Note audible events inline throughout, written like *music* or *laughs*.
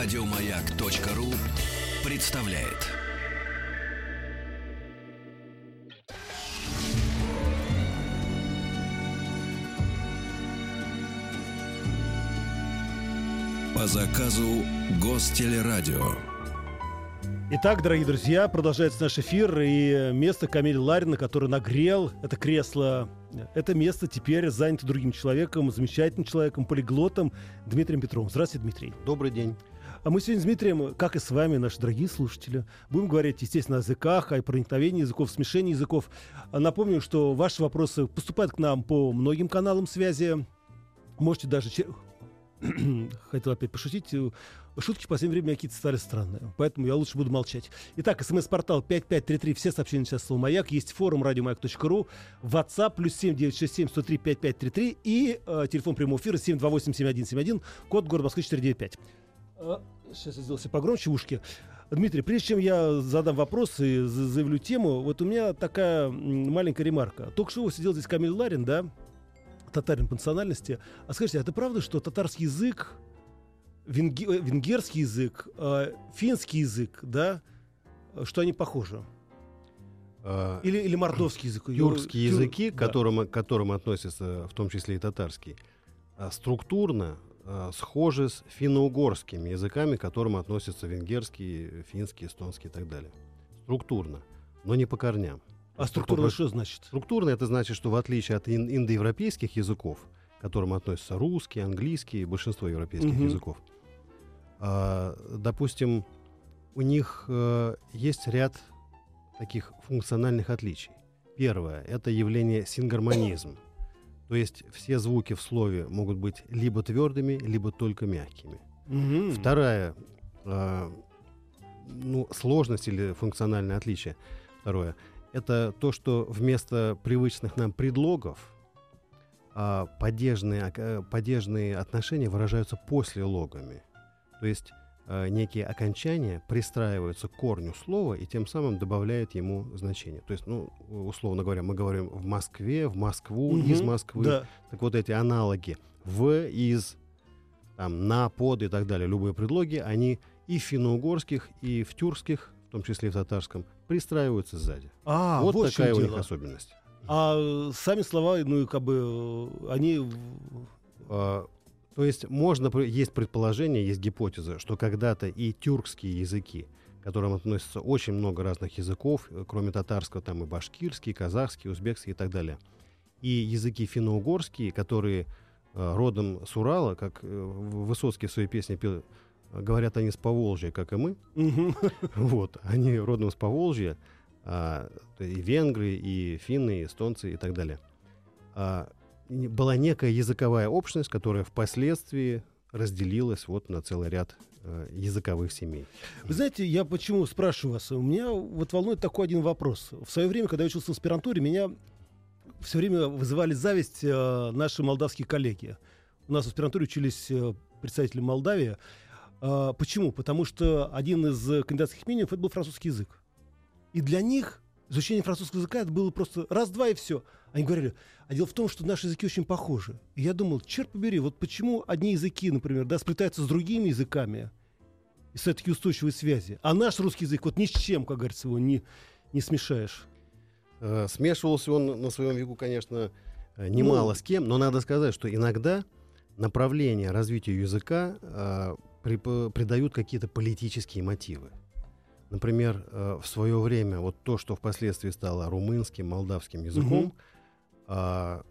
Радиомаяк.ру представляет. По заказу Гостелерадио. Итак, дорогие друзья, продолжается наш эфир, и место Камиль Ларина, который нагрел это кресло, это место теперь занято другим человеком, замечательным человеком, полиглотом Дмитрием Петровым. Здравствуйте, Дмитрий. Добрый день. А мы сегодня с Дмитрием, как и с вами, наши дорогие слушатели, будем говорить, естественно, о языках, о проникновении языков, смешении языков. Напомню, что ваши вопросы поступают к нам по многим каналам связи. Можете даже... *clears throat* Хотел опять пошутить Шутки в последнее время какие-то стали странные, поэтому я лучше буду молчать. Итак, смс-портал 5533, все сообщения сейчас слово «Маяк», есть форум радиомаяк.ру, WhatsApp, плюс 7967 103 5533 и э, телефон прямого эфира 728-7171, код город Москвы 495. Э, сейчас я сделал себе погромче в ушке. Дмитрий, прежде чем я задам вопрос и заявлю тему, вот у меня такая маленькая ремарка. Только что сидел здесь Камиль Ларин, да, татарин по национальности. А скажите, а это правда, что татарский язык венге, венгерский язык, э, финский язык, да, что они похожи? А, или, или мордовский язык. Тюркские Тюр... языки, да. к которым, к которым относятся в том числе и татарский, а, структурно а, схожи с финно-угорскими языками, к которым относятся венгерский, финский, эстонский и так далее. Структурно, но не по корням. А структурно что значит? Структурно это значит, что в отличие от ин- индоевропейских языков, к которым относятся русский, английский и большинство европейских угу. языков, а, допустим, у них э, есть ряд таких функциональных отличий. Первое – это явление сингармонизм. То есть все звуки в слове могут быть либо твердыми, либо только мягкими. Mm-hmm. Вторая э, ну, сложность или функциональное отличие. Второе – это то, что вместо привычных нам предлогов э, падежные, э, падежные отношения выражаются после логами. То есть некие окончания пристраиваются к корню слова и тем самым добавляют ему значение. То есть, ну, условно говоря, мы говорим в Москве, в Москву, угу, из Москвы. Да. Так вот эти аналоги в, из, там, на, под и так далее, любые предлоги, они и в финно-угорских, и в тюркских, в том числе и в татарском, пристраиваются сзади. А, вот, вот такая у дело. них особенность. А сами слова, ну, как бы, они... А, то есть можно, есть предположение, есть гипотеза, что когда-то и тюркские языки, к которым относится очень много разных языков, э, кроме татарского, там и башкирский, казахский, узбекский и так далее, и языки финно-угорские, которые э, родом с Урала, как э, Высоцкий в своей песне пел, говорят они с Поволжья, как и мы. *laughs* Вот, они родом с Поволжья, а, и венгры, и финны, и эстонцы и так далее. Была некая языковая общность, которая впоследствии разделилась вот на целый ряд э, языковых семей. Вы знаете, я почему спрашиваю вас? У меня вот волнует такой один вопрос. В свое время, когда я учился в аспирантуре, меня все время вызывали зависть э, наши молдавские коллеги. У нас в аспирантуре учились э, представители Молдавии. Э, почему? Потому что один из кандидатских минимумов это был французский язык. И для них изучение французского языка это было просто раз-два и все. Они говорили, а дело в том, что наши языки очень похожи. И я думал, черт побери, вот почему одни языки, например, да, сплетаются с другими языками, и с такие устойчивые связи, а наш русский язык вот ни с чем, как говорится, его не, не смешаешь. Э, смешивался он на своем веку, конечно, э, немало ну, с кем, но надо сказать, что иногда направление развития языка э, при, придают какие-то политические мотивы. Например, э, в свое время вот то, что впоследствии стало румынским, молдавским языком, угу. Э,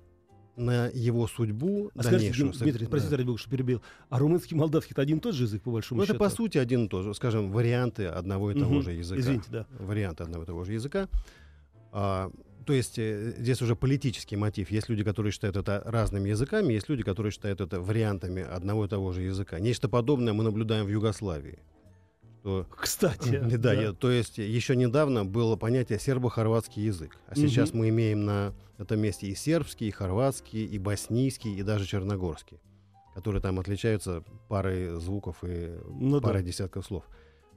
на его судьбу а дальнейшую... Скажите, Дмитрий, простите, да. ради что перебил. А румынский и молдавский это один и тот же язык, по большому ну, счету? это, по сути, один и тот же. Скажем, варианты одного и того угу. же языка. Извините, да. Варианты одного и того же языка. А, то есть э, здесь уже политический мотив. Есть люди, которые считают это разными языками, есть люди, которые считают это вариантами одного и того же языка. Нечто подобное мы наблюдаем в Югославии что... Кстати. *laughs* Да, да. Я, то есть еще недавно было понятие сербо-хорватский язык. А сейчас угу. мы имеем на этом месте и сербский, и хорватский, и боснийский, и даже черногорский, которые там отличаются парой звуков и ну, парой да. десятков слов.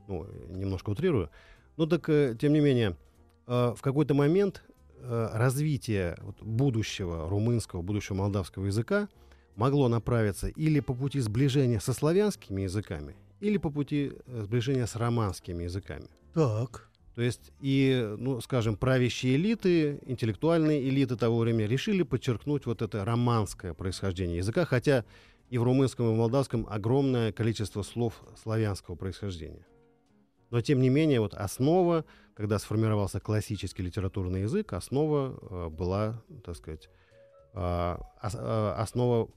Ну, немножко утрирую. Ну так, э, тем не менее, э, в какой-то момент э, развитие будущего румынского, будущего молдавского языка могло направиться или по пути сближения со славянскими языками, или по пути сближения с романскими языками. Так. То есть и, ну, скажем, правящие элиты, интеллектуальные элиты того времени решили подчеркнуть вот это романское происхождение языка, хотя и в румынском и в молдавском огромное количество слов славянского происхождения. Но тем не менее, вот основа, когда сформировался классический литературный язык, основа э, была, так сказать, ос- э, основа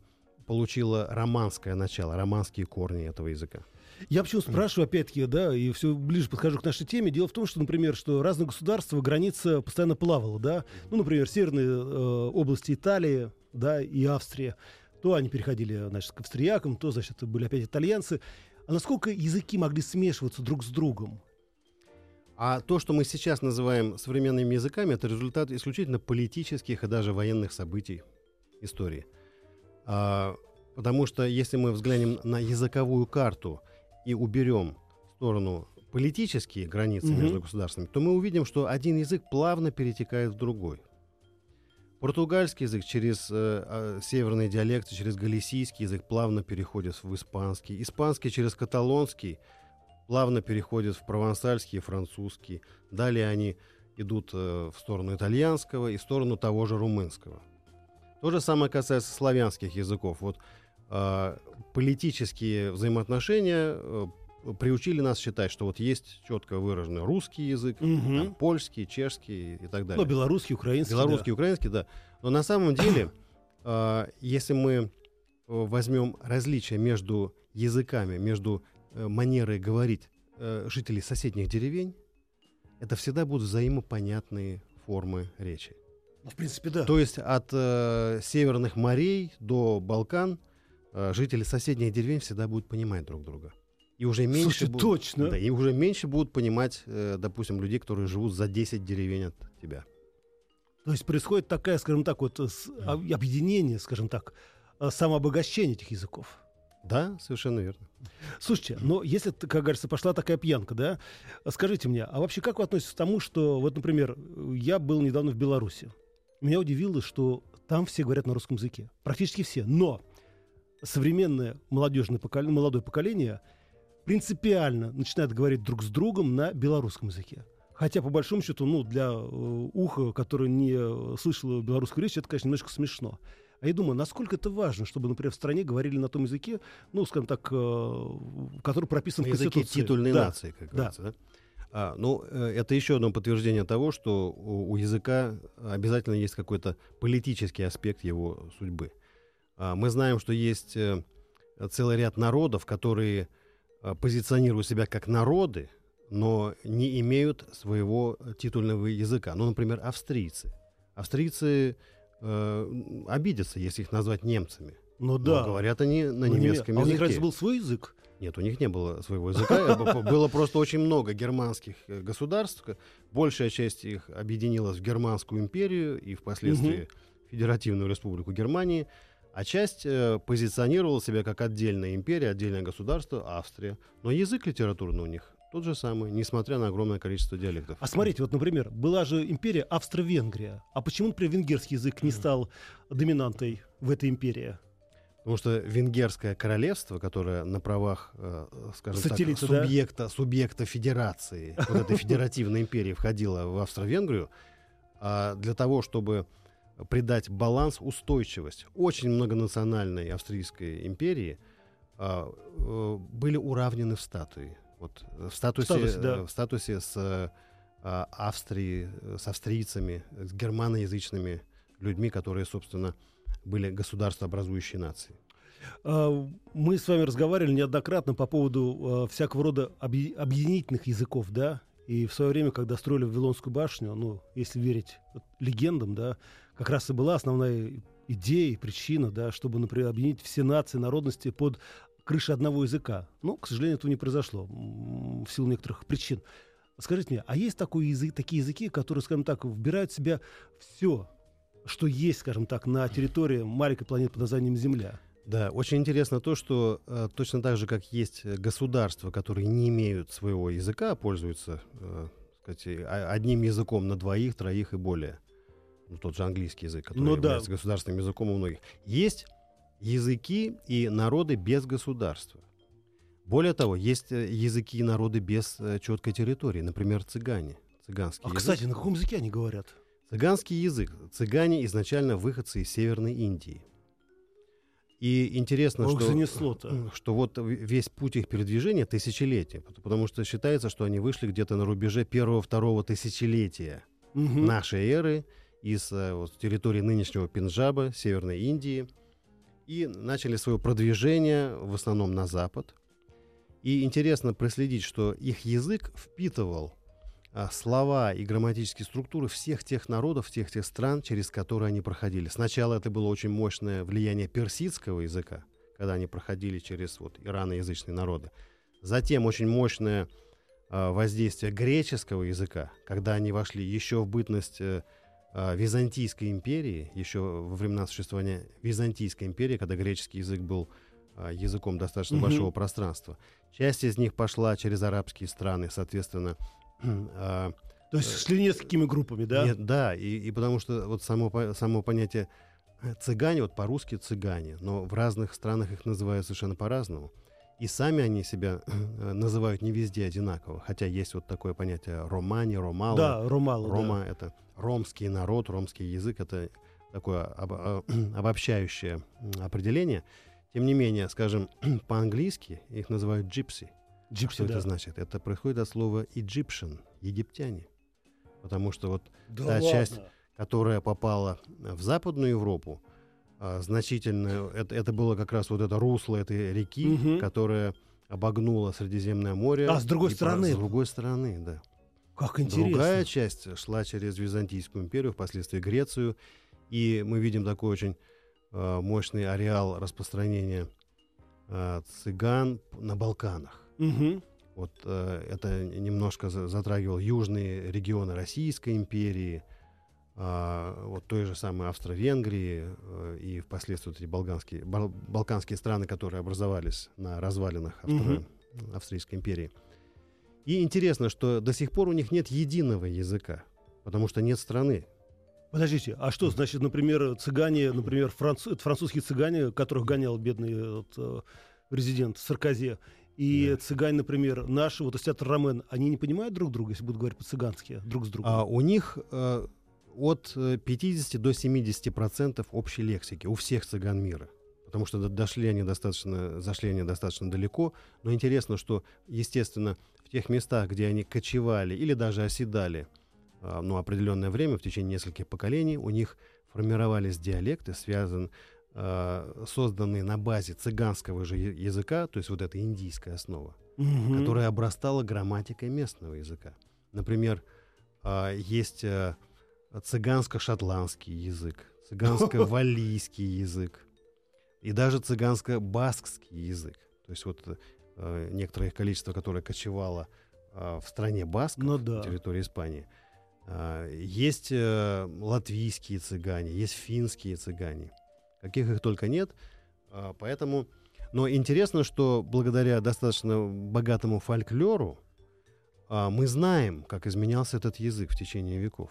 получила романское начало, романские корни этого языка. Я почему спрашиваю, опять-таки, да, и все ближе подхожу к нашей теме. Дело в том, что, например, что разные государства, граница постоянно плавала, да. Ну, например, северные э, области Италии, да, и Австрия. То они переходили, значит, к австриякам, то, значит, были опять итальянцы. А насколько языки могли смешиваться друг с другом? А то, что мы сейчас называем современными языками, это результат исключительно политических и даже военных событий истории. А, потому что если мы взглянем на языковую карту и уберем в сторону политические границы Мгм. между государствами, то мы увидим, что один язык плавно перетекает в другой. Португальский язык через э, а, северные диалекты, через галисийский язык плавно переходит в испанский. Испанский через каталонский плавно переходит в провансальский и французский. Далее они идут э, в сторону итальянского и в сторону того же румынского. То же самое касается славянских языков. Вот политические взаимоотношения э, приучили нас считать, что вот есть четко выраженный русский язык, Мгм. там, польский, чешский и так далее. Ну, белорусский, украинский. Белорусский, украинский, да. Но на самом деле, э, *clears throat* если мы э, возьмем различия между языками, между э, манерой говорить э, жителей соседних деревень, это всегда будут взаимопонятные формы речи. да. Ну, в принципе, да. То есть от э, северных морей до Балкан жители соседних деревень всегда будут понимать друг друга. И уже меньше, Слушайте, будут- точно. да, и уже меньше будут понимать, э, допустим, людей, которые живут за 10 деревень от тебя. То есть происходит такая, скажем так, вот с- а- объединение, скажем так, самообогащение этих языков. Да, совершенно верно. Слушайте, но если, как говорится, пошла такая пьянка, да, скажите мне, а вообще как вы относитесь к тому, что, вот, например, я был недавно в Беларуси. Меня удивило, что там все говорят на русском языке. Практически все. Но современное молодежное поколение, молодое поколение принципиально начинает говорить друг с другом на белорусском языке. Хотя, по большому счету, ну, для э, уха, которое не слышало белорусскую речь, это, конечно, немножко смешно. А я думаю, насколько это важно, чтобы, например, в стране говорили на том языке, ну, скажем так, э, который прописан На в языке Конституции. титульной Да. нации, как говорится. Да. А, ну, э, это еще одно подтверждение того, что у, у языка обязательно есть какой-то политический аспект его судьбы. А, мы знаем, что есть э, целый ряд народов, которые э, позиционируют себя как народы, но не имеют своего титульного языка. Ну, например, австрийцы. Австрийцы э, обидятся, если их назвать немцами. Ну Но да. говорят они на Ну, не- немецком а у них языке. раньше был свой язык? Нет, у них не было своего языка. *laughs* Было просто очень много германских э, государств. Большая часть их объединилась в Германскую империю и впоследствии Федеративную Республику Германии. А часть э, позиционировала себя как отдельная империя, отдельное государство, Австрия. Но язык литературный у них тот же самый, несмотря на огромное количество диалектов. А смотрите, вот, например, была же империя Австро-Венгрия. А почему, например, венгерский язык не стал доминантой в этой империи? Потому что Венгерское королевство, которое на правах, э, скажем так, Сателлита, да? субъекта, субъекта федерации, вот этой *laughs* федеративной империи входило в Австро-Венгрию, а для того, чтобы придать баланс, устойчивость очень многонациональной австрийской империи, а, э, были уравнены в статуе. Вот э, в статусе, статусе, да. э, в статусе с э, а, Австрией, э, с австрийцами, с германоязычными людьми, которые, собственно, были государствообразующие нации. А, Мы с вами разговаривали неоднократно по поводу всякого рода объ- объединительных языков, да? И в свое время, когда строили Вавилонскую башню, ну, если верить легендам, да, как раз и была основная идея причина, да, чтобы, например, объединить все нации, народности под крышей одного языка. Но, к сожалению, этого не произошло в силу некоторых причин. Скажите мне, а есть такой язык, такие языки, которые, скажем так, вбирают в себя все, что есть, скажем так, на территории маленькой планеты под названием Земля? Да, очень интересно то, что э, точно так же, как есть государства, которые не имеют своего языка, а пользуются э, сказать, э, одним языком на двоих, троих и более. Ну, тот же английский язык, который Ну да. является государственным языком у многих. Есть языки и народы без государства. Более того, есть э, языки и народы без э, четкой территории, например, цыгане. Цыганский А, язык. кстати, на каком языке они говорят? Цыганский язык. Цыгане изначально выходцы из Северной Индии. И интересно, Ох, что, занесло-то. что вот весь путь их передвижения тысячелетия, пот- потому что считается, что они вышли где-то на рубеже первого-второго тысячелетия Мгм. нашей эры из э, вот, территории нынешнего Пенджаба, Северной Индии, и начали свое продвижение в основном на запад. И интересно проследить, что их язык впитывал а, слова и грамматические структуры всех тех народов, тех тех стран, через которые они проходили. Сначала это было очень мощное влияние персидского языка, когда они проходили через вот, ираноязычные народы. Затем очень мощное а, воздействие греческого языка, когда они вошли еще в бытность э, Византийской империи, еще во времена существования Византийской империи, когда греческий язык был а, языком достаточно Мгм. большого пространства. Часть из них пошла через арабские страны, соответственно. а, *clears throat* То есть шли несколькими группами, да? нет, да, и, и потому что вот само, само понятие э, цыгане, вот по-русски цыгане, но в разных странах их называют совершенно по-разному. И сами они себя э, называют не везде одинаково, хотя есть вот такое понятие романи, ромало. Да, Ромало. да. Рома это ромский народ, ромский язык это такое об- а, *clears throat* обобщающее определение. Тем не менее, скажем, *clears throat* по-английски их называют джипси. Джипси, Что да. это значит? Это происходит от слова Egyptian, египтяне. Потому что вот Да та ладно. часть, которая попала в Западную Европу, а, значительно, это, это было как раз вот это русло этой реки, Мгм. которая обогнула Средиземное море. А, с другой и про- стороны. С другой стороны, да. Как интересно. Другая часть шла через Византийскую империю, впоследствии Грецию, и мы видим такой очень э, мощный ареал распространения э, цыган на Балканах. Мгм. Вот э, это немножко за- затрагивал южные регионы Российской империи, а, вот той же самой Австро-Венгрии э, и впоследствии вот эти балканские, бал- балканские страны, которые образовались на развалинах Австро- Австрийской империи. И интересно, что до сих пор у них нет единого языка, потому что нет страны. Подождите, а что значит, например, цыгане, например, это французские цыгане, которых гонял бедный вот, э, президент Саркози, и Да. цыгане, например, наши, вот театр Ромен, они не понимают друг друга, если будут говорить по-цыгански друг с другом? А у них э, от э, 50 до 70 процентов общей лексики у всех цыган мира. Потому что до- дошли они достаточно, зашли они достаточно далеко. Но интересно, что, естественно, в тех местах, где они кочевали или даже оседали а, ну, определенное время, в течение нескольких поколений, у них формировались диалекты, связан, а, созданные на базе цыганского же языка, то есть вот эта индийская основа Мгм. которая обрастала грамматикой местного языка. Например, а, есть а, цыганско-шотландский язык, *laughs* цыганско-валлийский язык и даже цыганско-баскский язык. То есть вот э, некоторое их количество, которое кочевало а, в стране Басков, Ну да. на территории Испании. А, Есть э, латвийские цыгане, есть финские цыгане. Каких их только нет. А, Поэтому... Но интересно, что благодаря достаточно богатому фольклору а, мы знаем, как изменялся этот язык в течение веков.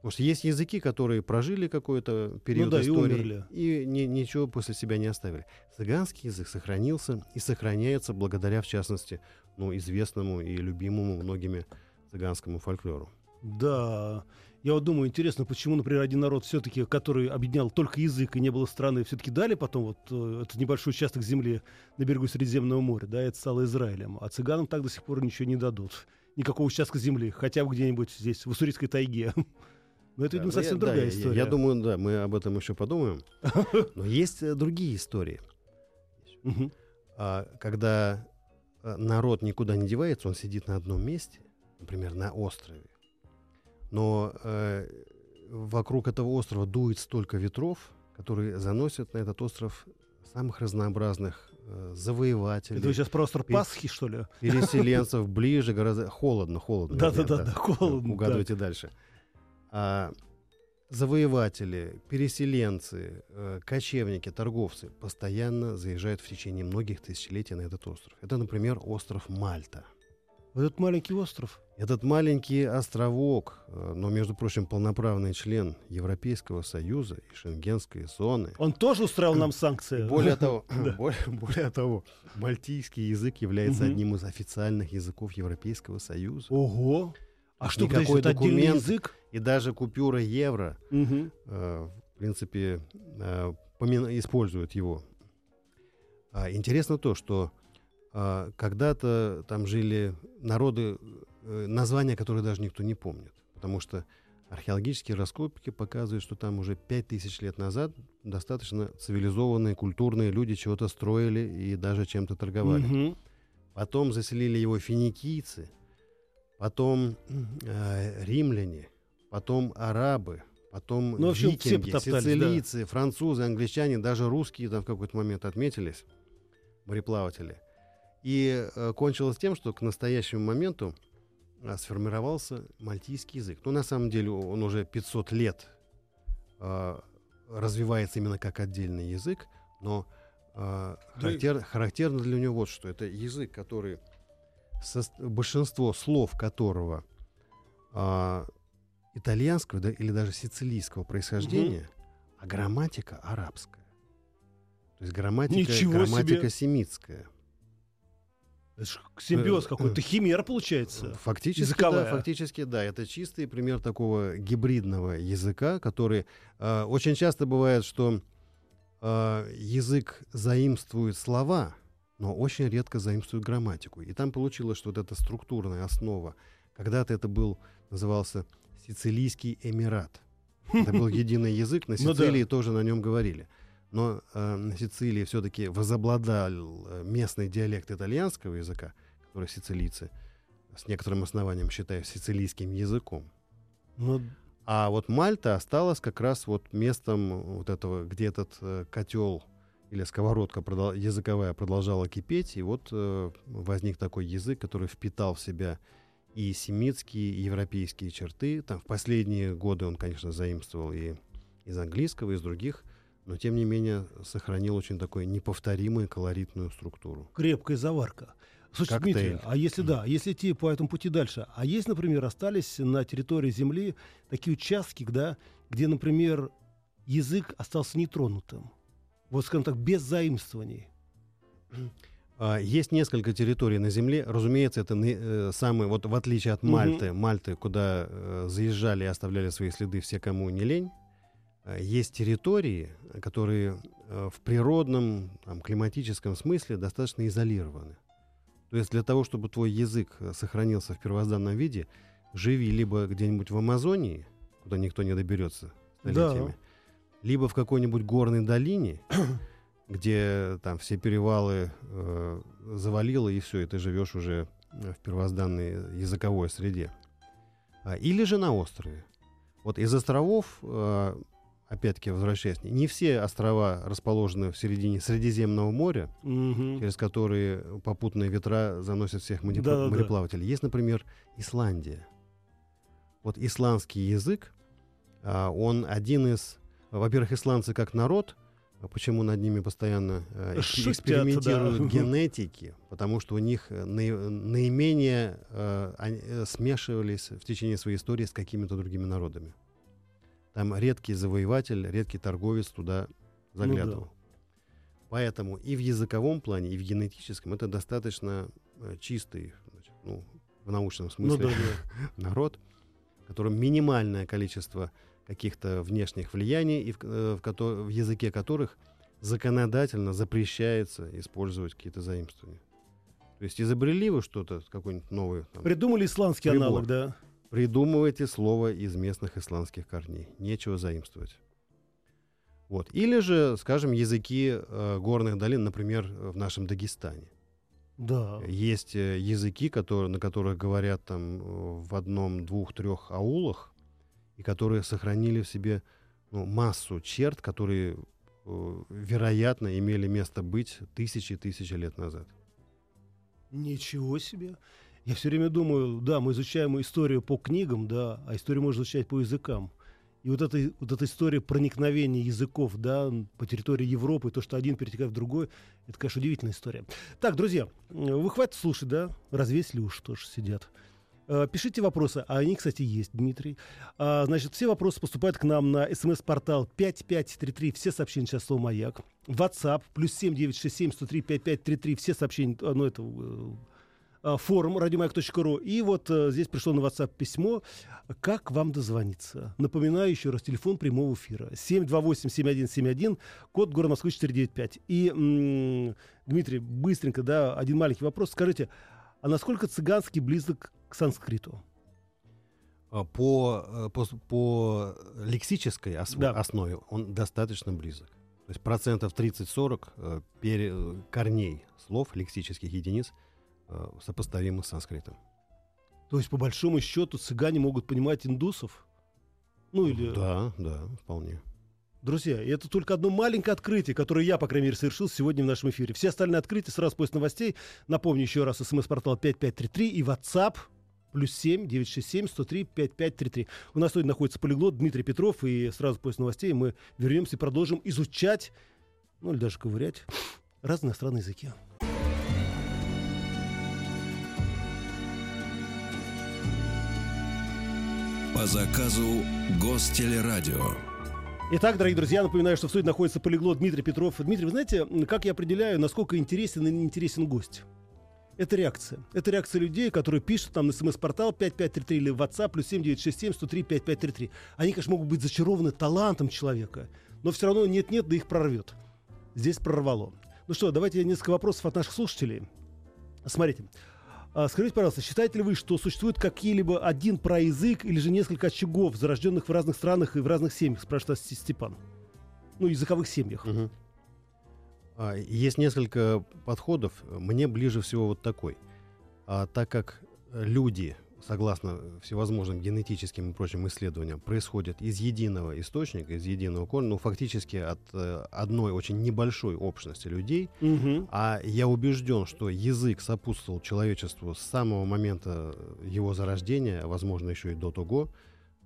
Потому что есть языки, которые прожили какой-то период Ну да, и истории умерли. и ни- ничего после себя не оставили. Цыганский язык сохранился и сохраняется благодаря, в частности, ну, известному и любимому многими цыганскому фольклору. Да. Я вот думаю, интересно, почему, например, один народ все-таки, который объединял только язык и не было страны, все-таки дали потом вот э, этот небольшой участок земли на берегу Средиземного моря, да, это стало Израилем, а цыганам так до сих пор ничего не дадут. Никакого участка земли, хотя бы где-нибудь здесь, в Уссурийской тайге. *laughs* Но это, видимо, Да, ну, совсем я- да, другая я- история. Я, думаю, да, мы об этом еще подумаем. *laughs* Но есть э, другие истории. А, когда э, народ никуда не девается, он сидит на одном месте, например, на острове, но э, вокруг этого острова дует столько ветров, которые заносят на этот остров самых разнообразных э, завоевателей, Это вы сейчас про остров Пасхи, что ли? переселенцев *laughs* ближе, гораздо холодно, холодно. Да-да-да, да, холодно, Угадывайте дальше. А, завоеватели, переселенцы, э, кочевники, торговцы постоянно заезжают в течение многих тысячелетий на этот остров. Это, например, остров Мальта. Этот маленький остров. Этот маленький островок, э, но, между прочим, полноправный член Европейского Союза и Шенгенской зоны. Он тоже устраивал нам санкции. *laughs* Более *laughs* того, *laughs* более, более того, мальтийский язык является одним из официальных языков Европейского Союза. Ого! А что, Никакой отдельный документ язык? И даже купюра евро, Мгм. э, в принципе, э, используют его. А, интересно то, что а, когда-то там жили народы, э, названия, которые даже никто не помнит. Потому что археологические раскопки показывают, что там уже 5000 лет назад достаточно цивилизованные, культурные люди чего-то строили и даже чем-то торговали. Мгм. Потом заселили его финикийцы, потом э, римляне, потом арабы, потом Ну, общем, викинги, потоптались, да. сицилийцы, французы, англичане, даже русские там в какой-то момент отметились, мореплаватели. И э, кончилось тем, что к настоящему моменту а, сформировался мальтийский язык. Ну, на самом деле, он уже 500 лет а, развивается именно как отдельный язык, но и- характер- характерно для него вот что. Это язык, который сос- большинство слов которого а, итальянского да, или даже сицилийского происхождения, а грамматика арабская. То есть грамматика, Ничего грамматика семитская. Это ж симбиоз Э, какой-то, э. химера получается. Фактически, Языковая. да, фактически, да. Это чистый пример такого гибридного языка, который э, очень часто бывает, что э, язык заимствует слова, но очень редко заимствует грамматику. И там получилось, что вот эта структурная основа, когда-то это был, назывался Сицилийский Эмират. Это был единый язык, на *laughs* Ну. Сицилии тоже на нем говорили. Но э, на Сицилии все-таки возобладал э, местный диалект итальянского языка, который сицилийцы с некоторым основанием считают сицилийским языком. Ну, А вот Мальта осталась как раз вот местом вот этого, где этот э, котел или сковородка продол- языковая продолжала кипеть, и вот э, возник такой язык, который впитал в себя и семитские, и европейские черты. Там в последние годы он, конечно, заимствовал и из английского, и из других, но тем не менее сохранил очень такой неповторимую колоритную структуру. крепкая заварка. Слушай, Коктейль. Дмитрий, а если да, если идти по этому пути дальше, а есть, например, остались на территории Земли такие участки, да, где, например, язык остался нетронутым, вот, скажем так, без заимствований. *clears throat* А, Есть несколько территорий на Земле. Разумеется, это э, самые, вот в отличие от. Мальты, Мальты, куда э, заезжали и оставляли свои следы все, кому не лень, э, есть территории, которые э, в природном, там, климатическом смысле достаточно изолированы. То есть для того, чтобы твой язык э, сохранился в первозданном виде, живи либо где-нибудь в Амазонии, куда никто не доберется столетиями, либо в какой-нибудь горной долине, *coughs* где там все перевалы э, завалило, и все, и ты живешь уже э, в первозданной языковой среде. А, или же на острове. Вот из островов, э, опять-таки возвращаясь, не все острова расположены в середине Средиземного моря, Мгм. через которые попутные ветра заносят всех морепла- Да-да-да. мореплавателей. Есть, например, Исландия. Вот исландский язык, а, он один из... Во-первых, исландцы как народ, а почему над ними постоянно э, Шутят, экспериментируют да. генетики? Потому что у них э, наи- наименее э, они, э, смешивались в течение своей истории с какими-то другими народами. Там редкий завоеватель, редкий торговец туда Ну заглядывал. Поэтому и в языковом плане, и в генетическом это достаточно э, чистый, значит, ну, в научном Ну смысле, да, да. *laughs* народ, в котором минимальное количество каких-то внешних влияний, и в, э, в в языке которых законодательно запрещается использовать какие-то заимствования. То есть изобрели вы что-то, какой-нибудь новый, там, Придумали исландский Прибор. аналог, да? придумывайте слово из местных исландских корней. Нечего заимствовать. Вот. Или же, скажем, языки э, горных долин, например, в нашем Дагестане. Да. Есть э, языки, которые, на которых говорят там э, в одном, двух, трех аулах, и которые сохранили в себе ну, массу черт, которые, э, вероятно, имели место быть тысячи и тысячи лет назад. Ничего себе. Я все время думаю, да, мы изучаем историю по книгам, да, а историю можно изучать по языкам. И вот эта, вот эта история проникновения языков да, по территории Европы, то, что один перетекает в другой, это, конечно, удивительная история. Так, друзья, вы хватит слушать, да? Развесили уж тоже сидят. Э, пишите вопросы, а они, кстати, есть, Дмитрий. А, значит, все вопросы поступают к нам на смс-портал 5533, все сообщения сейчас слово «Маяк». WhatsApp, плюс 7967 103 5533, все сообщения, э, ну, это э, форум радиомаяк.ру. И вот здесь пришло на WhatsApp письмо. Как вам дозвониться? Напоминаю еще раз, телефон прямого эфира. 728-7171, код города Москвы 495. И, м- Дмитрий, быстренько, да, один маленький вопрос. Скажите, а насколько цыганский близок к санскриту? А, по, э, по, по лексической ос- Да. основе он достаточно близок. То есть процентов 30-40 э, пере- э, корней слов, лексических единиц, сопоставимых с санскритом. То есть, по большому счету, цыгане могут понимать индусов? Ну или... Да, да, вполне. Друзья, это только одно маленькое открытие, которое я, по крайней мере, совершил сегодня в нашем эфире. Все остальные открытия сразу после новостей. Напомню еще раз, смс-портал 5533 и WhatsApp плюс 7 967 103 5533. У нас сегодня находится полиглот Дмитрий Петров, и сразу после новостей мы вернемся и продолжим изучать, ну или даже ковырять, разные иностранные языки. По заказу Гостелерадио. Итак, дорогие друзья, напоминаю, что в студии находится полиглот Дмитрий Петров. Дмитрий, вы знаете, как я определяю, насколько интересен или неинтересен гость? Это реакция. Это реакция людей, которые пишут там на смс-портал 5533 или в WhatsApp плюс 7967 103 5533. Они, конечно, могут быть зачарованы талантом человека, но все равно нет-нет, да их прорвет. Здесь прорвало. Ну что, давайте несколько вопросов от наших слушателей. Смотрите. А, Скажите, пожалуйста, считаете ли вы, что существует какие-либо один проязык или же несколько очагов, зарожденных в разных странах и в разных семьях, спрашивает Ст- Степан? Ну, языковых семьях. Мгм. А, Есть несколько подходов. Мне ближе всего вот такой. А, так как люди, согласно всевозможным генетическим и прочим исследованиям, происходят из единого источника, из единого корня, ну, фактически от э, одной очень небольшой общности людей, Мгм. а я убежден, что язык сопутствовал человечеству с самого момента его зарождения, возможно, еще и до того,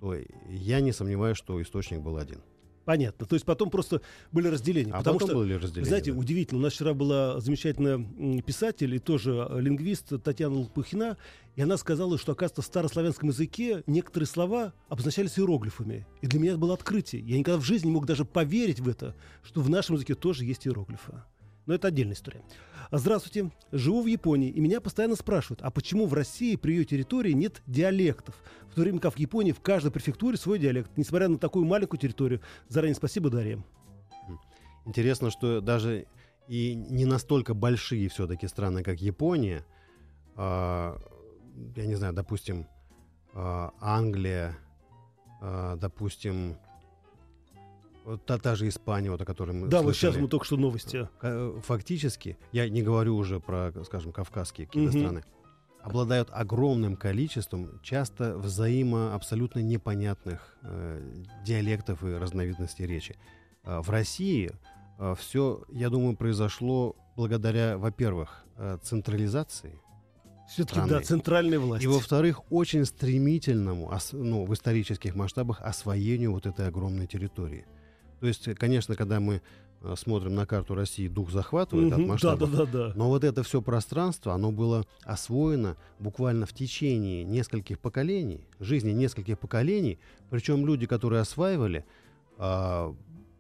то я не сомневаюсь, что источник был один. Понятно. То есть потом просто были разделения. А потому потом что, были разделения. знаете, да. удивительно. У нас вчера была замечательная писатель и тоже э, лингвист Татьяна Лопухина, и она сказала, что, оказывается, в старославянском языке некоторые слова обозначались иероглифами. И для меня это было открытие. Я никогда в жизни не мог даже поверить в это, что в нашем языке тоже есть иероглифы. Но это отдельная история. Здравствуйте. Живу в Японии, и меня постоянно спрашивают, а почему в России при ее территории нет диалектов? В то время как в Японии в каждой префектуре свой диалект, несмотря на такую маленькую территорию. Заранее спасибо, Дарья. Интересно, что даже и не настолько большие все-таки страны, как Япония, а, я не знаю, допустим, а, Англия, а, допустим, вот та, та же Испания, вот о которой мы Да, вот слышали. сейчас мы только что новости. Ка- Фактически, я не говорю уже про, скажем, кавказские какие-то Мгм. страны, обладают огромным количеством часто взаимо абсолютно непонятных э, диалектов и разновидностей речи. А в России все, я думаю, произошло благодаря, во-первых, э, централизации, Все-таки, да, центральная власть. и, во-вторых, очень стремительному, ос- ну, в исторических масштабах освоению вот этой огромной территории. То есть, э, конечно, когда мы э, смотрим на карту России, дух захватывает от Мгм, Да, да, да, да. Но вот это все пространство, оно было освоено буквально в течение нескольких поколений, жизни нескольких поколений. Причем люди, которые осваивали, а,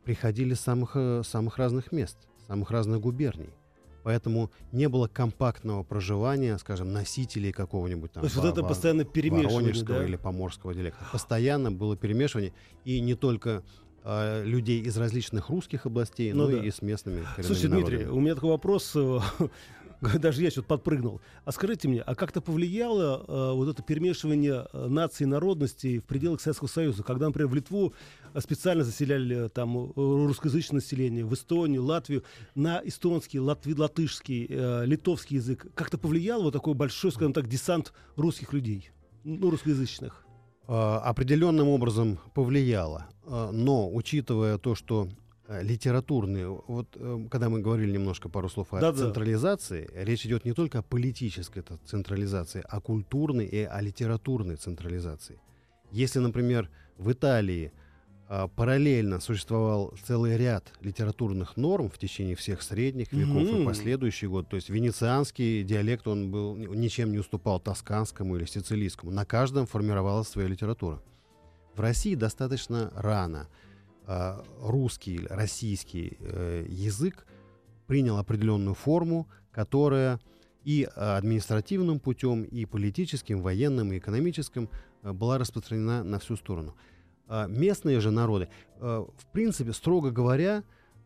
приходили с самых, э, самых разных мест, самых разных губерний. Поэтому не было компактного проживания, скажем, носителей какого-нибудь там То есть вот во- это постоянно перемешивание, воронежского да? или поморского диалекта. Постоянно было перемешивание. И не только а, людей из различных русских областей, Ну но да. и с местными коренными Слушайте, Дмитрий, народами. у меня такой вопрос, э, *laughs* даже я что-то подпрыгнул. А скажите мне, а как-то повлияло э, вот это перемешивание э, наций и народностей в пределах Советского Союза, когда, например, в Литву э, специально заселяли э, там э, русскоязычное население, в Эстонию, Латвию, на эстонский, латви, латышский, э, литовский язык, как-то повлияло вот такой большой, скажем так, десант русских людей, ну, русскоязычных? А, определенным образом повлияло. А, Но, учитывая то, что э, литературные, вот э, когда мы говорили немножко пару слов о Да-да. централизации, речь идет не только о политической централизации, а культурной и о литературной централизации. Если, например, в Италии параллельно существовал целый ряд литературных норм в течение всех средних веков mm-hmm. и последующий год. То есть венецианский диалект, он был, ничем не уступал тосканскому или сицилийскому. На каждом формировалась своя литература. В России достаточно рано э, русский, российский э, язык принял определенную форму, которая и административным путем, и политическим, военным, и экономическим э, была распространена на всю сторону. А, местные же народы, а, в принципе, строго говоря,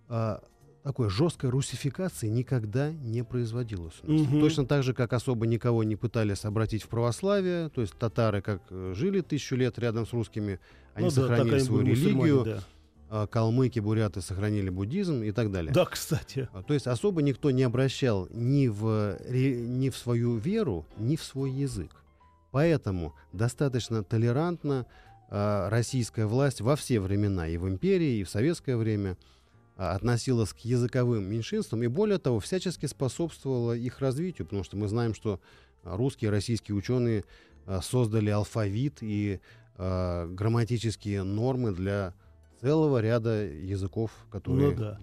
а, такой жесткой русификации никогда не производилось. Угу. Точно так же, как особо никого не пытались обратить в православие, то есть татары, как э, жили тысячу лет рядом с русскими, они ну, сохранили да, свою религию, да. калмыки, буряты сохранили буддизм и так далее. Да, кстати. То есть особо никто не обращал ни в, ни в свою веру, ни в свой язык. Поэтому достаточно толерантно российская власть во все времена, и в империи, и в советское время, а, относилась к языковым меньшинствам, и более того, всячески способствовала их развитию, потому что мы знаем, что русские и российские ученые а, создали алфавит и грамматические нормы для целого ряда языков, которые... Ну да.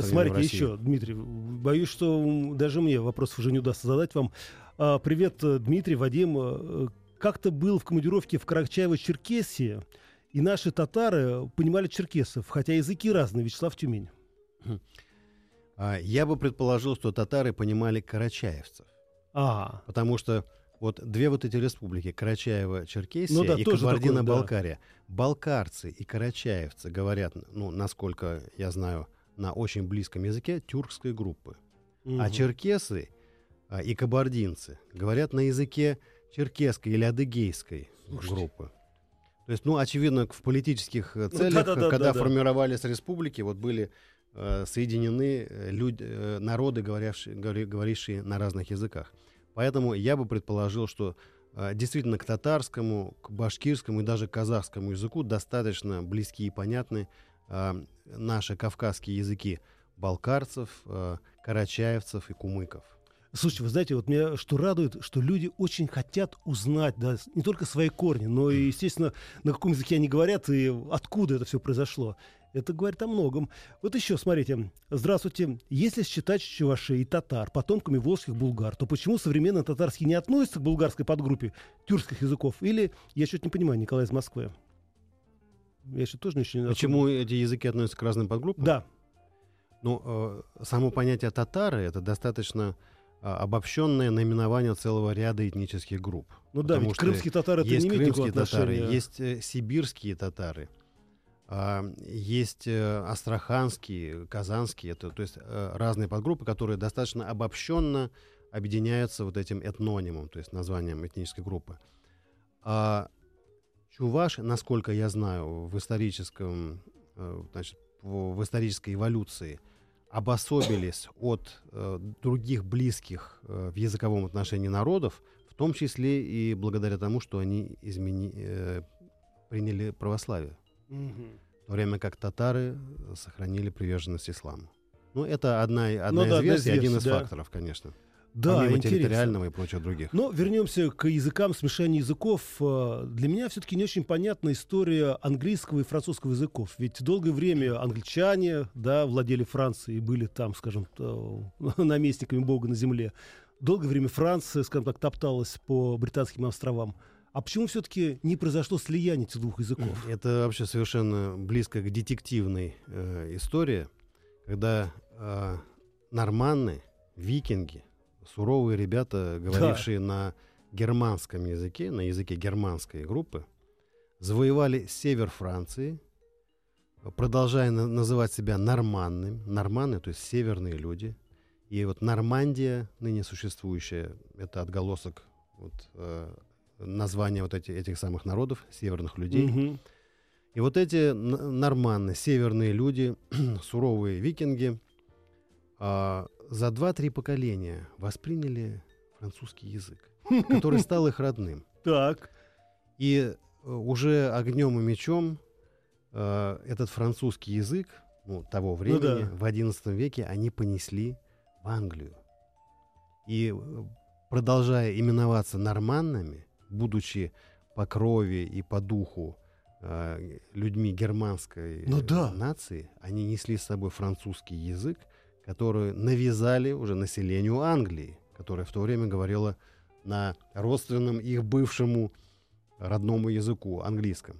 Смотрите, еще, Дмитрий, боюсь, что даже мне вопрос уже не удастся задать вам. Привет, Дмитрий, Вадим как-то был в командировке в Карачаево-Черкесии, и наши татары понимали черкесов, хотя языки разные. Вячеслав Тюмень. Хм. А, я бы предположил, что татары понимали карачаевцев. А. Потому что вот две вот эти республики, Карачаево-Черкесия ну, да, и Кабардино-Балкария, да. балкарцы и карачаевцы говорят, ну, насколько я знаю, на очень близком языке тюркской группы. Угу. А черкесы а, и кабардинцы говорят на языке черкесской или адыгейской Слушайте. группы. То есть, ну, очевидно, в политических э, ну целях, ну, да, да, когда да, формировались республики, вот были э, соединены э, люди, э, народы, говорившие, говори, говорившие на разных языках. Поэтому я бы предположил, что э, действительно к татарскому, к башкирскому и даже к казахскому языку достаточно близки и понятны э, наши кавказские языки балкарцев, э, карачаевцев и кумыков. Слушайте, вы знаете, вот меня что радует, что люди очень хотят узнать, да, не только свои корни, но и, естественно, на каком языке они говорят и откуда это все произошло. Это говорит о многом. Вот еще, смотрите. Здравствуйте. Если считать чувашей и татар потомками волжских булгар, то почему современный татарский не относится к булгарской подгруппе тюркских языков? Или, я что-то не понимаю, Николай из Москвы. Я еще тоже не очень... Почему особо... эти языки относятся к разным подгруппам? Да. Ну, э, само понятие татары, это достаточно обобщенное наименование целого ряда этнических групп. Ну да, ведь крымские татары это не крымские татары, есть э, сибирские татары, э, есть э, астраханские, казанские, это, то есть э, разные подгруппы, которые достаточно обобщенно объединяются вот этим этнонимом, то есть названием этнической группы. А чуваш, насколько я знаю, в историческом, значит, в исторической эволюции – обособились от э, других близких э, в языковом отношении народов, в том числе и благодаря тому, что они измени, э, приняли православие. Mm-hmm. В то время как татары сохранили приверженность исламу. Ну, это одна, одна ну, из да, версий, один из да. факторов, конечно. Да, Помимо интересно. территориального и прочих других. Но вернемся к языкам, смешению языков. Э, для меня все-таки не очень понятна история английского и французского языков. Ведь долгое время англичане да, владели Францией и были там, скажем, *laughs* наместниками Бога на земле. Долгое время Франция, скажем так, топталась по британским островам. А почему все-таки не произошло слияние этих двух языков? Это вообще совершенно близко к детективной э, истории, когда э, норманны, викинги, суровые ребята, говорившие да. на германском языке, на языке германской группы, завоевали север Франции, продолжая на- называть себя норманным, норманы, то есть северные люди. И вот Нормандия, ныне существующая, это отголосок вот, э, названия вот эти, этих самых народов, северных людей. Угу. И вот эти норманны, северные люди, *clears throat* суровые викинги, э, за 2-3 поколения восприняли французский язык, который *laughs* стал их родным. Так. И э, уже огнем и мечом э, этот французский язык ну, того ну времени, ну, да. в XI веке, они понесли в Англию. И э, продолжая именоваться норманнами, будучи по крови и по духу э, людьми германской Ну да. нации, они несли с собой французский язык, который навязали уже населению Англии, которое в то время говорило на родственном их бывшему родному языку, английском.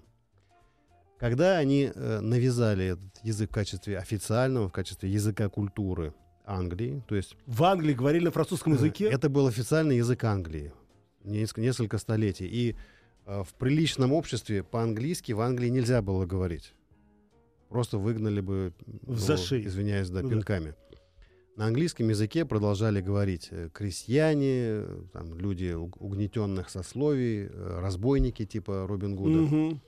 Когда они э, навязали этот язык в качестве официального, в качестве языка культуры Англии, то есть В Англии говорили на французском языке. Э, это был официальный язык Англии несколько, несколько столетий. И э, в приличном обществе по-английски в Англии нельзя было говорить. Просто выгнали бы, В зашей. извиняюсь, да, Ну да. На английском языке продолжали говорить э, крестьяне, э, там, люди уг- угнетенных сословий, э, разбойники типа Робин Гуда. Мгм.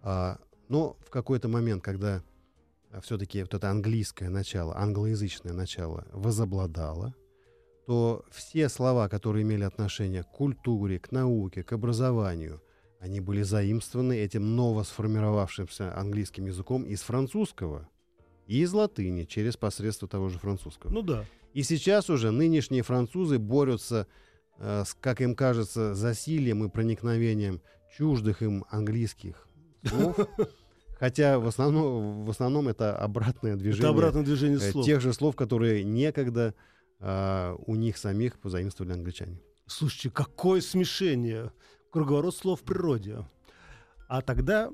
А, но в какой-то момент, когда все-таки вот это английское начало, англоязычное начало возобладало, то все слова, которые имели отношение к культуре, к науке, к образованию, они были заимствованы этим новосформировавшимся английским языком из французского и из латыни через посредство того же французского. Ну да. И сейчас уже нынешние французы борются, э, с, как им кажется, засилием и проникновением чуждых им английских слов. *laughs* Хотя в основном, в основном это обратное движение Это обратное движение э, слов. тех же слов, которые некогда а, у них самих позаимствовали англичане. Слушайте, какое смешение. Круговорот слов в природе. А тогда,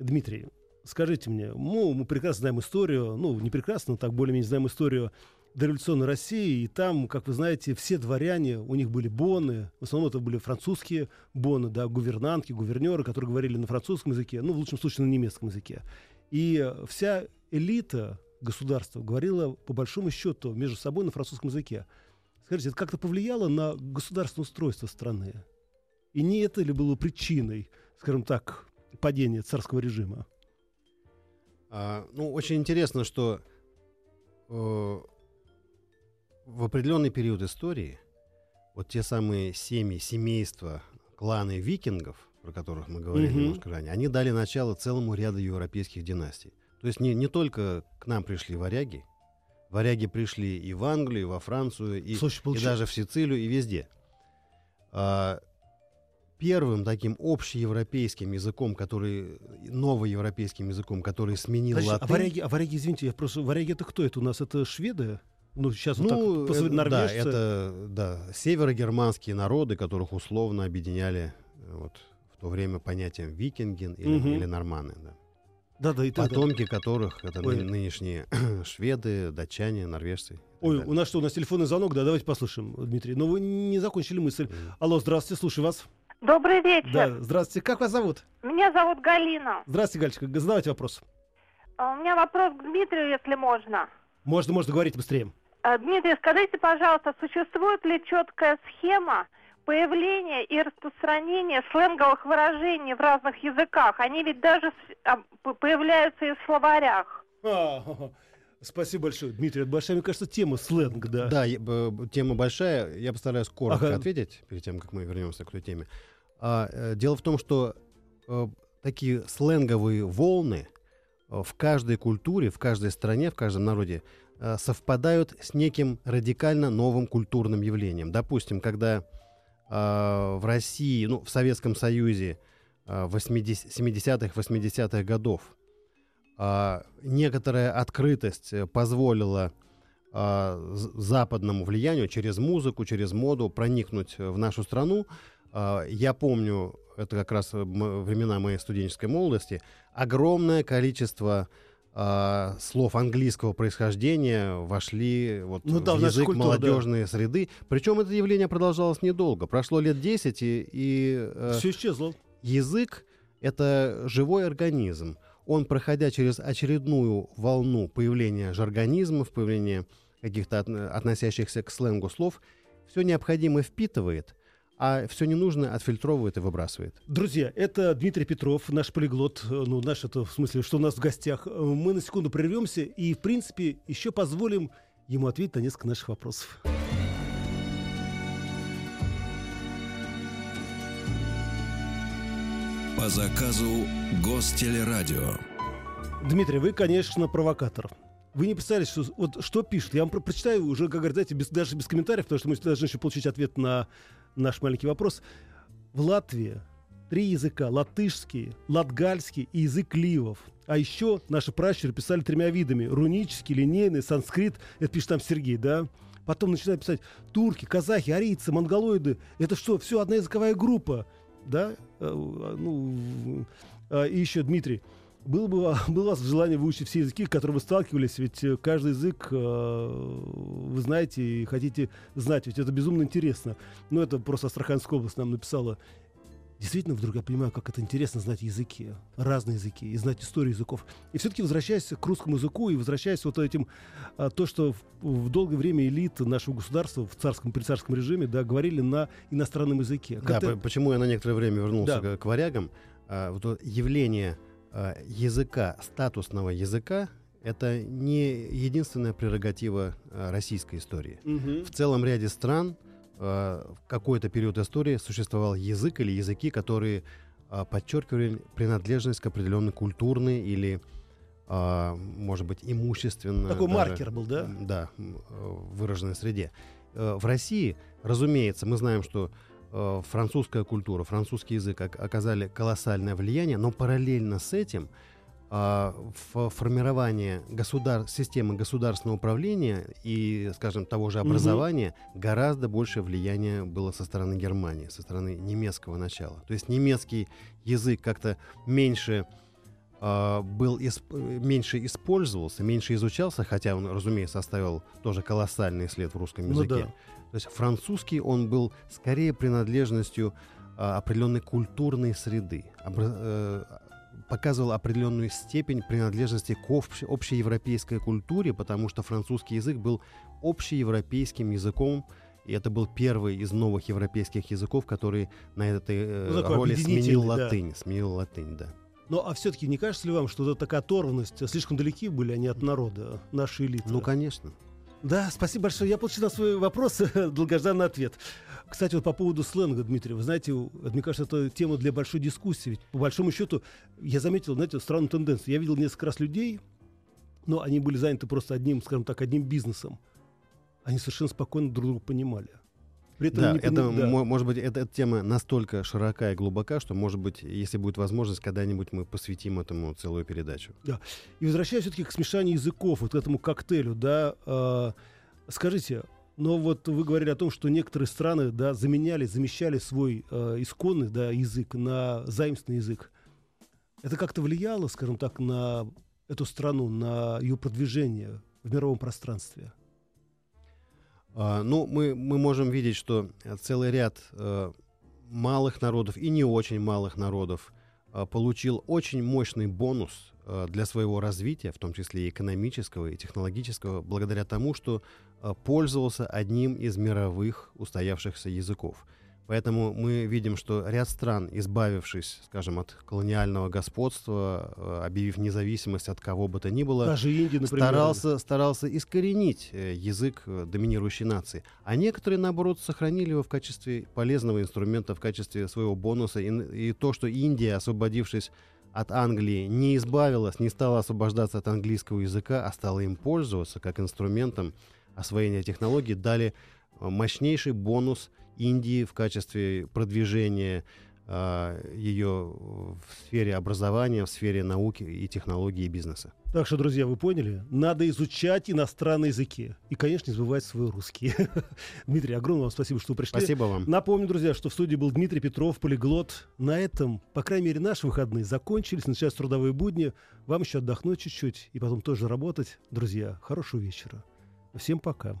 Дмитрий, скажите мне, ну, мы прекрасно знаем историю, ну, не прекрасно, но так более-менее знаем историю дореволюционной России, и там, как вы знаете, все дворяне, у них были боны, в основном это были французские боны, да, гувернантки, гувернеры, которые говорили на французском языке, ну, в лучшем случае, на немецком языке. И вся элита государства говорила, по большому счету, между собой на французском языке. Скажите, это как-то повлияло на государственное устройство страны? И не это ли было причиной, скажем так, падения царского режима? А, ну, очень интересно, что э, в определенный период истории вот те самые семьи, семейства, кланы викингов, про которых мы говорили Мгм. немножко ранее, они дали начало целому ряду европейских династий. То есть не, не только к нам пришли варяги, варяги пришли и в Англию, и во Францию, и, Слушай, и получи- даже в Сицилию, и везде. А, первым таким общеевропейским языком, который новоевропейским языком, который сменил а латынь. варяги, а варяги, извините, я просто, варяги это кто это у нас? Это шведы? Ну, сейчас вот Ну, так, по- э, да, норвежцы. это да, северогерманские народы, которых условно объединяли э, вот, в то время понятием викинги или, Мгм. или норманы. Да. Да, да, и так. Потомки которых это Ой. ны- нынешние *clears throat* шведы, датчане, норвежцы. Ой, далее. у нас что, у нас телефонный звонок, да, давайте послушаем, Дмитрий. Но вы не закончили мысль. Мгм. Алло, здравствуйте, слушаю вас. Добрый вечер. Да, здравствуйте, как вас зовут? Меня зовут Галина. Здравствуйте, Галечка, задавайте вопрос. А, У меня вопрос к Дмитрию, если можно. Можно, можно говорить быстрее. А, Дмитрий, скажите, пожалуйста, существует ли четкая схема появления и распространения сленговых выражений в разных языках? Они ведь даже а, появляются и в словарях. А, Спасибо большое, Дмитрий. Это большая, мне кажется, тема сленг, да. Да, я- б- тема большая. Я постараюсь коротко Ага. ответить перед тем, как мы вернемся к той теме. А, э, дело в том, что э, такие сленговые волны э, в каждой культуре, в каждой стране, в каждом народе э, совпадают с неким радикально новым культурным явлением. Допустим, когда э, в России, ну, в Советском Союзе э, 80 70-х, 80-х годов некоторая открытость э, позволила а, западному влиянию через музыку, через моду проникнуть э, в нашу страну. А, Я помню, это как раз э, времена моей студенческой молодости, огромное количество а, слов английского происхождения вошли вот Ну да, в язык культуру, да. молодежной среды. Причем это явление продолжалось недолго. Прошло лет 10, и, и, э, Все исчезло. язык — это живой организм. Он, проходя через очередную волну появления жаргонизмов, появления каких-то отно- относящихся к сленгу слов, все необходимое впитывает, а все ненужное отфильтровывает и выбрасывает. Друзья, это Дмитрий Петров, наш полиглот, э, ну, наш, это в смысле, что у нас в гостях. Э, Мы на секунду прервемся и, в принципе, еще позволим ему ответить на несколько наших вопросов. По заказу Гостелерадио. Дмитрий, вы, конечно, провокатор. Вы не представляете, что, вот, что пишут. Я вам про- прочитаю уже, как говорят, знаете, без, даже без комментариев, потому что мы должны еще получить ответ на наш маленький вопрос. В Латвии три языка – латышский, латгальский и язык ливов. А еще наши пращуры писали тремя видами – рунический, линейный, санскрит. Это пишет там Сергей, да? Потом начинают писать турки, казахи, арийцы, монголоиды. Это что, все одна языковая группа, да? Э, ну, а, и еще Дмитрий. Было бы *laughs* было у вас желание выучить все языки, к которым вы сталкивались, ведь э, каждый язык э, вы знаете и хотите знать, ведь это безумно интересно. Ну, это просто Астраханская область нам написала. Действительно, вдруг я понимаю, как это интересно знать языки, разные языки, и знать историю языков. И все-таки возвращаясь к русскому языку и возвращаясь вот этим, а, то, что в, в долгое время элит нашего государства в царском, при царском режиме, да, говорили на иностранном языке. Как да, ты... почему я на некоторое время вернулся да. к, к варягам. А, вот явление а, языка, статусного языка, это не единственная прерогатива а, российской истории. Угу. В целом ряде стран в какой-то период истории существовал язык или языки, которые а, подчеркивали принадлежность к определенной культурной или, а, может быть, имущественно. Такой даже, маркер был, да? Да, выраженной среде. Э, в России, разумеется, мы знаем, что э, французская культура, французский язык оказали колоссальное влияние, но параллельно с этим в формировании государ... системы государственного управления и, скажем, того же образования угу. гораздо больше влияния было со стороны Германии, со стороны немецкого начала. То есть немецкий язык как-то меньше Uh, был исп меньше использовался, меньше изучался, хотя он, разумеется, оставил тоже колоссальный след в русском ну языке. Ну, да. То есть французский он был скорее принадлежностью а, определенной культурной среды, обра- э, показывал определенную степень принадлежности к общ- общеевропейской культуре, потому что французский язык был общеевропейским языком, и это был первый из новых европейских языков, который на этой э, ну, роли сменил латынь, да. сменил латынь, да. Ну, а все-таки не кажется ли вам, что вот такая оторванность, слишком далеки были они от народа, наши элиты? Ну, конечно. Да, спасибо большое. Я получил на свой вопрос *laughs* долгожданный ответ. Кстати, вот по поводу сленга, Дмитрий, вы знаете, мне кажется, это тема для большой дискуссии. Ведь по большому счету, я заметил, знаете, странную тенденцию. Я видел несколько раз людей, но они были заняты просто одним, скажем так, одним бизнесом. Они совершенно спокойно друг друга понимали. При этом да, не это, да. может быть, эта, эта тема настолько широка и глубока, что, может быть, если будет возможность, когда-нибудь мы посвятим этому целую передачу. Да. И возвращаясь все-таки к смешанию языков, вот к этому коктейлю, да, э, скажите, но вот вы говорили о том, что некоторые страны, да, заменяли, замещали свой э, исконный, да, язык на заимственный язык. Это как-то влияло, скажем так, на эту страну, на ее продвижение в мировом пространстве? А, ну, мы, мы можем видеть, что целый ряд э, малых народов и не очень малых народов э, получил очень мощный бонус э, для своего развития, в том числе и экономического, и технологического, благодаря тому, что э, пользовался одним из мировых устоявшихся языков – Поэтому мы видим, что ряд стран, избавившись, скажем, от колониального господства, э, объявив независимость от кого бы то ни было, Даже Индия, например, старался, старался искоренить э, язык э, доминирующей нации. А некоторые, наоборот, сохранили его в качестве полезного инструмента, в качестве своего бонуса. И, и то, что Индия, освободившись от Англии, не избавилась, не стала освобождаться от английского языка, а стала им пользоваться как инструментом освоения технологий, дали мощнейший бонус Индии в качестве продвижения а, ее в сфере образования, в сфере науки и технологий и бизнеса. Так что, друзья, вы поняли? Надо изучать иностранные языки. И, конечно, не забывать свой русский. *laughs* Дмитрий, огромное вам спасибо, что пришли. Спасибо вам. Напомню, друзья, что в студии был Дмитрий Петров, полиглот. На этом, по крайней мере, наши выходные закончились. Начались трудовые будни. Вам еще отдохнуть чуть-чуть и потом тоже работать. Друзья, хорошего вечера. Всем пока.